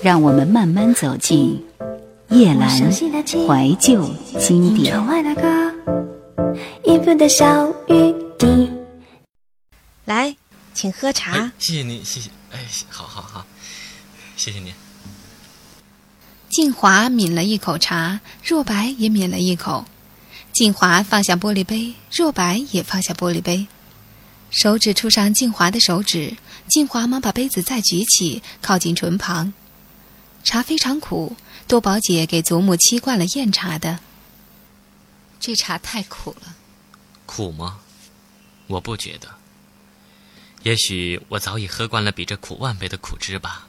让我们慢慢走进夜阑怀旧经典。来，请喝茶。谢谢你，谢谢。哎，好好好，谢谢您。静华抿了一口茶，若白也抿了一口。静华放下玻璃杯，若白也放下玻璃杯，手指触上静华的手指。静华忙把杯子再举起，靠近唇旁。茶非常苦，多宝姐给祖母沏惯了艳茶的。这茶太苦了。苦吗？我不觉得。也许我早已喝惯了比这苦万倍的苦汁吧。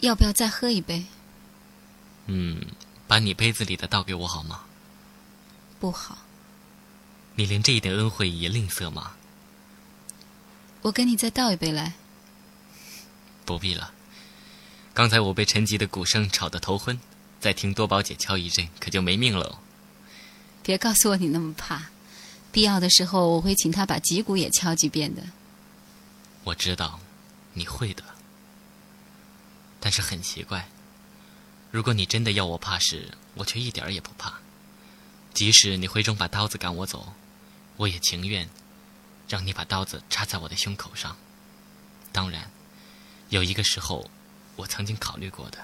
要不要再喝一杯？嗯，把你杯子里的倒给我好吗？不好。你连这一点恩惠也吝啬吗？我给你再倒一杯来。不必了。刚才我被陈吉的鼓声吵得头昏，再听多宝姐敲一阵，可就没命了哦。别告诉我你那么怕，必要的时候我会请他把击鼓也敲几遍的。我知道，你会的。但是很奇怪，如果你真的要我怕时，我却一点儿也不怕。即使你会中把刀子赶我走，我也情愿。让你把刀子插在我的胸口上。当然，有一个时候，我曾经考虑过的。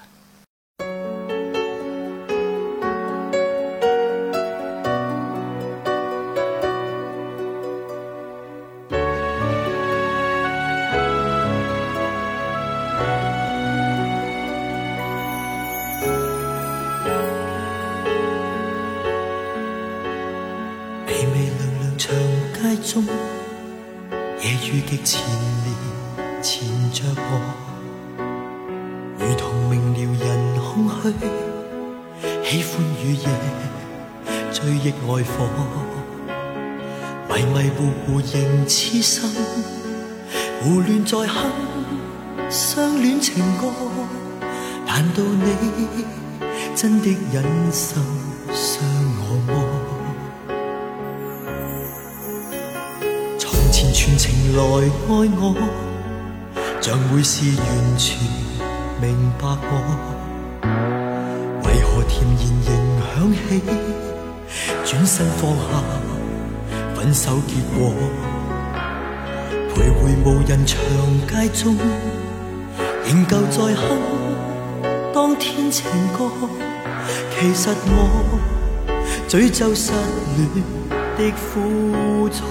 微微凉凉长街中。夜雨极缠绵，着我，如同明了人空虚，喜欢雨夜追忆爱火，迷迷糊糊仍痴心，胡乱在哼相恋情歌，难道你真的忍心伤我么？全情来爱我，像会是完全明白我。为何甜言仍响起？转身放下，分手结果。徘徊无人长街中，仍旧在哼当天情歌。其实我诅咒失恋的苦楚。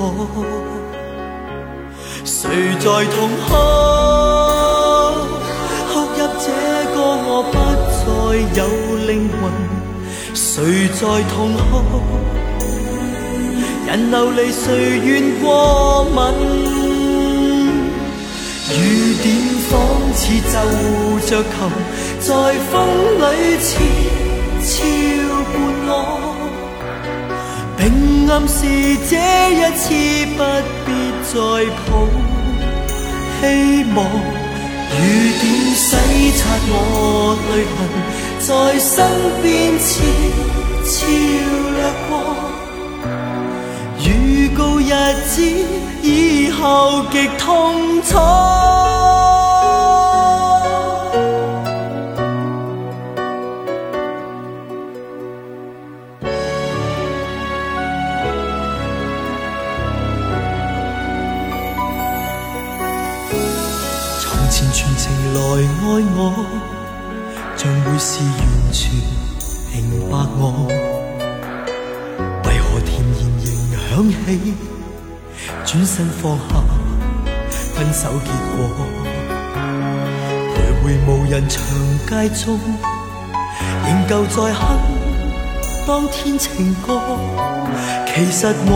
谁在痛哭？哭有灵魂。谁在痛哭？人流离谁愿过问？雨点仿似奏着琴，在风里悄悄伴我。并暗示这一次不必再抱。希望雨点洗刷我泪痕，在身边悄悄掠过，预告日子以后极痛楚。我，像会是完全明白我。为何甜言仍响起？转身放下，分手结果。徘徊无人长街中，仍旧在哼当天情歌。其实我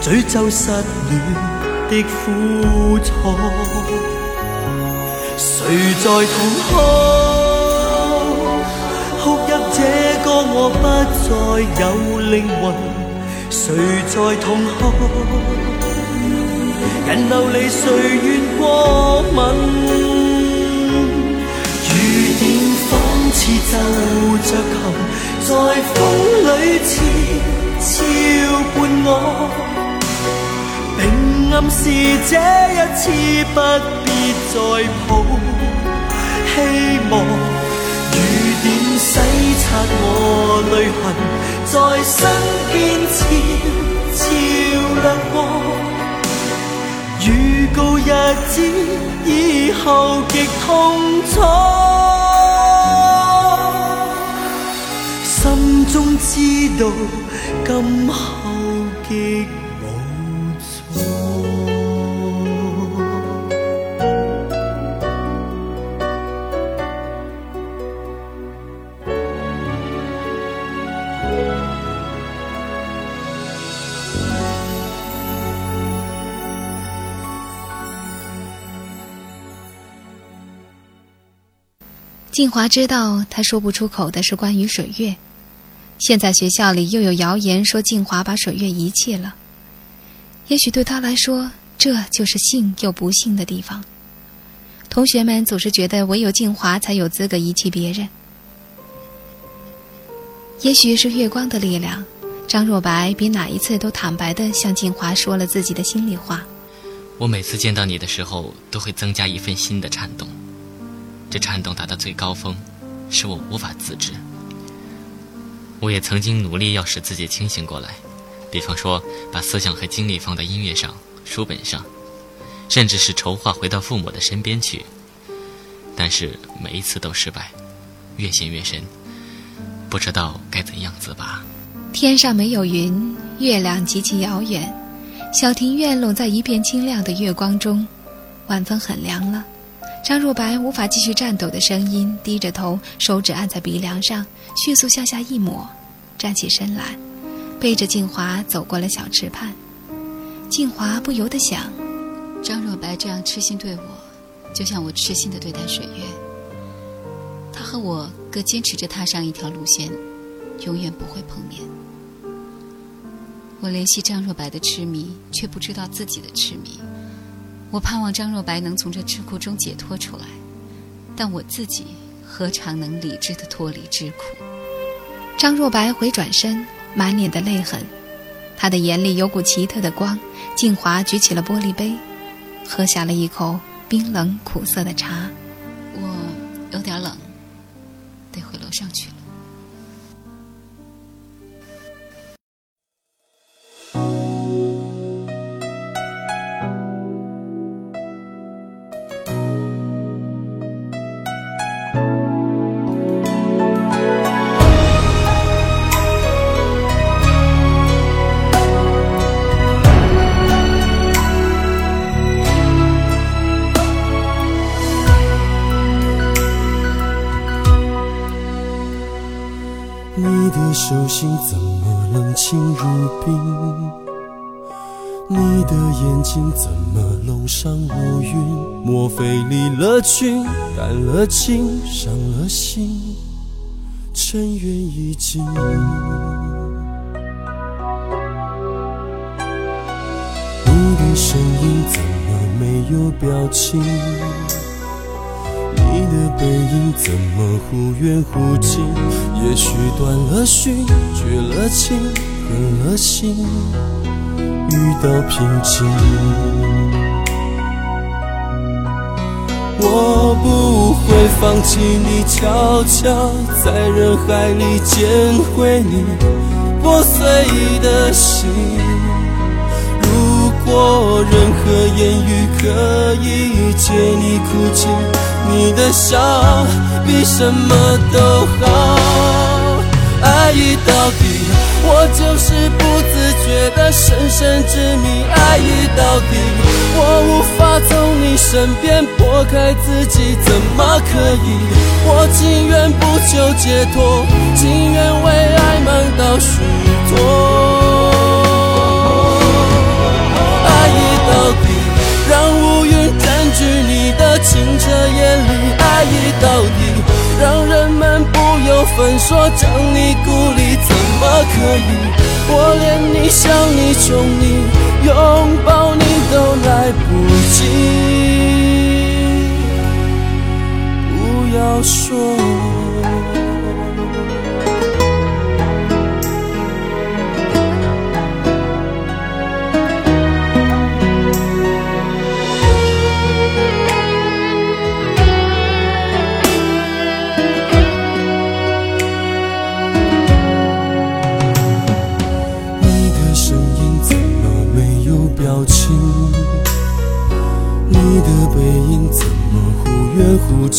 诅咒失恋的苦楚。谁在痛哭？哭泣这个我不再有灵魂。谁在痛哭？人流离谁愿过问？雨点仿似奏着琴，在风里悄悄伴我，暗示这一次不必。再抱，希望雨点洗刷我泪痕，在身边悄悄掠过。预告日子以后极痛楚，心中知道今后极静华知道他说不出口的是关于水月。现在学校里又有谣言说静华把水月遗弃了。也许对他来说，这就是幸又不幸的地方。同学们总是觉得唯有静华才有资格遗弃别人。也许是月光的力量，张若白比哪一次都坦白地向静华说了自己的心里话。我每次见到你的时候，都会增加一份新的颤动。这颤动达到最高峰，使我无法自制。我也曾经努力要使自己清醒过来，比方说把思想和精力放在音乐上、书本上，甚至是筹划回到父母的身边去。但是每一次都失败，越陷越深，不知道该怎样自拔。天上没有云，月亮极其遥远，小庭院笼在一片清亮的月光中，晚风很凉了。张若白无法继续颤抖的声音，低着头，手指按在鼻梁上，迅速向下一抹，站起身来，背着静华走过了小池畔。静华不由得想：张若白这样痴心对我，就像我痴心的对待水月。他和我各坚持着踏上一条路线，永远不会碰面。我怜惜张若白的痴迷，却不知道自己的痴迷。我盼望张若白能从这桎梏中解脱出来，但我自己何尝能理智地脱离桎梏？张若白回转身，满脸的泪痕，他的眼里有股奇特的光。静华举起了玻璃杯，喝下了一口冰冷苦涩的茶。怎么笼上乌云？莫非离了群，感了情，伤了心，尘缘已尽。你的声音怎么没有表情？你的背影怎么忽远忽近？也许断了讯，绝了情，狠了心，遇到瓶颈。我不会放弃你，悄悄在人海里捡回你破碎的心。如果任何言语可以解你哭泣。你的笑比什么都好，爱已到底，我就是不自觉的深深执迷。爱已到底，我无法从你身边拨开自己，怎么可以？我情愿不求解脱，情愿为爱忙到虚脱。爱已到底，让乌云占据你的清澈眼里，分说将你孤立，怎么可以？我连你想你宠你拥抱你都来不及，不要说。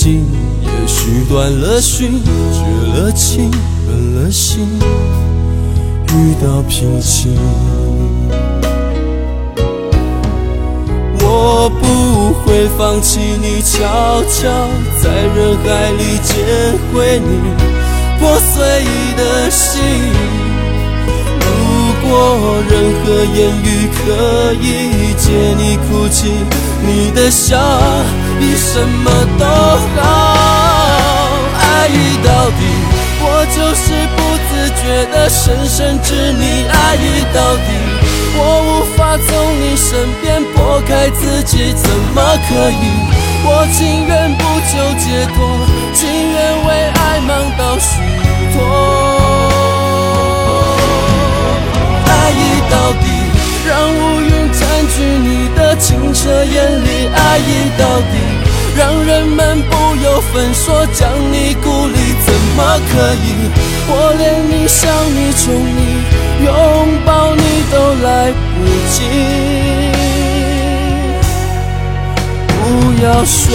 近？也许断了讯，绝了情，分了心，遇到平静。我不会放弃你，悄悄在人海里捡回你破碎的心。如果任何言语可以解你哭泣，你的笑比什么都好。爱已到底，我就是不自觉的深深执迷。爱已到底。我无法从你身边拨开自己，怎么可以？我情愿不求解脱，情愿为爱忙到虚脱。爱已到底，让乌云占据你的清澈眼里。爱意到底，让人们不由分说将你孤立，怎么可以？我连你想你宠你。拥抱你都来不及，不要说。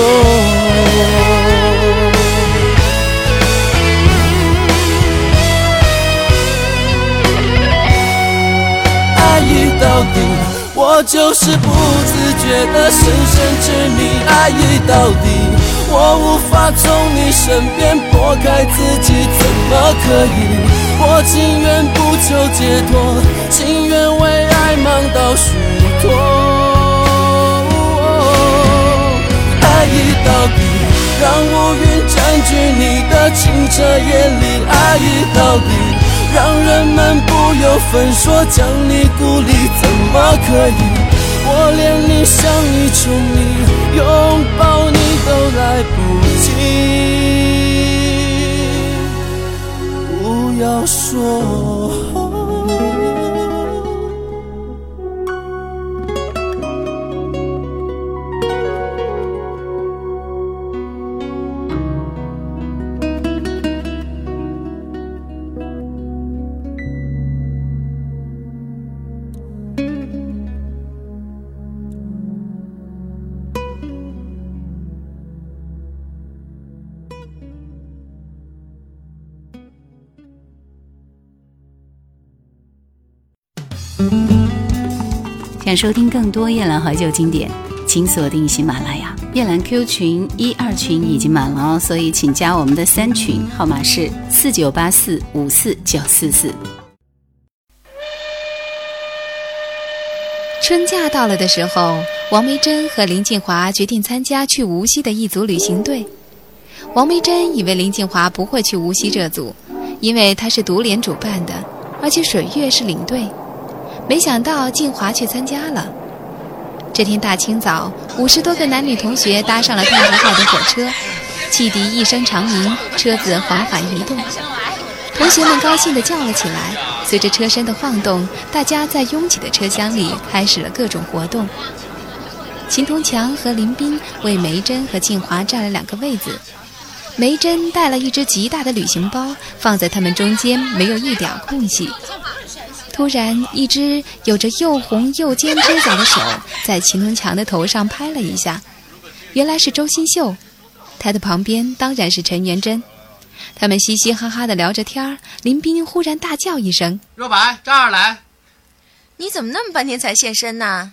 爱到底，我就是不自觉的深深执迷。爱已到底，我无法从你身边拨开自己，怎么可以？我情愿不求解脱，情愿为爱忙到虚脱。爱已到底，让乌云占据你的清澈眼里。爱已到底，让人们不由分说将你孤立，怎么可以？我连你想你宠你拥抱你都来不及。不要说。收听更多夜兰怀旧经典，请锁定喜马拉雅。夜兰 Q 群一二群已经满了哦，所以请加我们的三群，号码是四九八四五四九四四。春假到了的时候，王梅珍和林静华决定参加去无锡的一组旅行队。王梅珍以为林静华不会去无锡这组，因为他是独联主办的，而且水月是领队。没想到静华却参加了。这天大清早，五十多个男女同学搭上了太和号的火车，汽笛一声长鸣，车子缓缓移动。同学们高兴地叫了起来。随着车身的晃动，大家在拥挤的车厢里开始了各种活动。秦同强和林斌为梅珍和静华占了两个位子。梅珍带了一只极大的旅行包，放在他们中间，没有一点空隙。突然，一只有着又红又尖指甲的手在秦东强的头上拍了一下，原来是周新秀。他的旁边当然是陈元贞。他们嘻嘻哈哈的聊着天儿。林斌忽然大叫一声：“若白，这儿来！你怎么那么半天才现身呢？”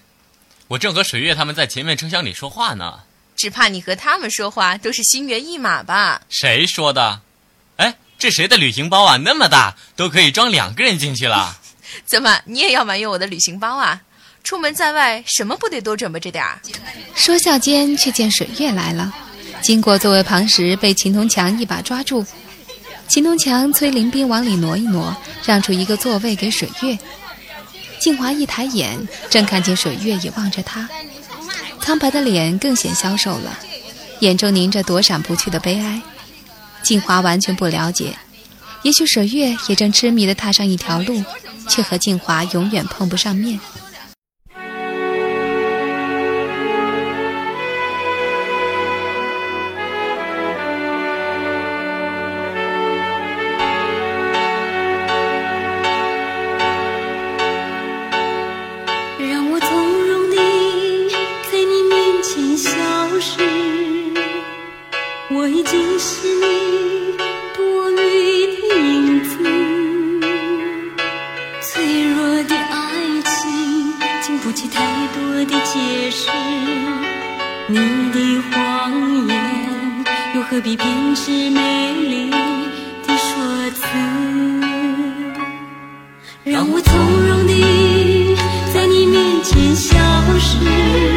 我正和水月他们在前面车厢里说话呢。只怕你和他们说话都是心猿意马吧？谁说的？哎，这谁的旅行包啊？那么大，都可以装两个人进去了。怎么，你也要埋怨我的旅行包啊？出门在外，什么不得多准备着点儿？说笑间，却见水月来了，经过座位旁时，被秦东强一把抓住。秦东强催林斌往里挪一挪，让出一个座位给水月。静华一抬眼，正看见水月也望着他，苍白的脸更显消瘦了，眼中凝着躲闪不去的悲哀。静华完全不了解，也许水月也正痴迷地踏上一条路。却和静华永远碰不上面。不必平时美丽的说辞，让我从容地在你面前消失。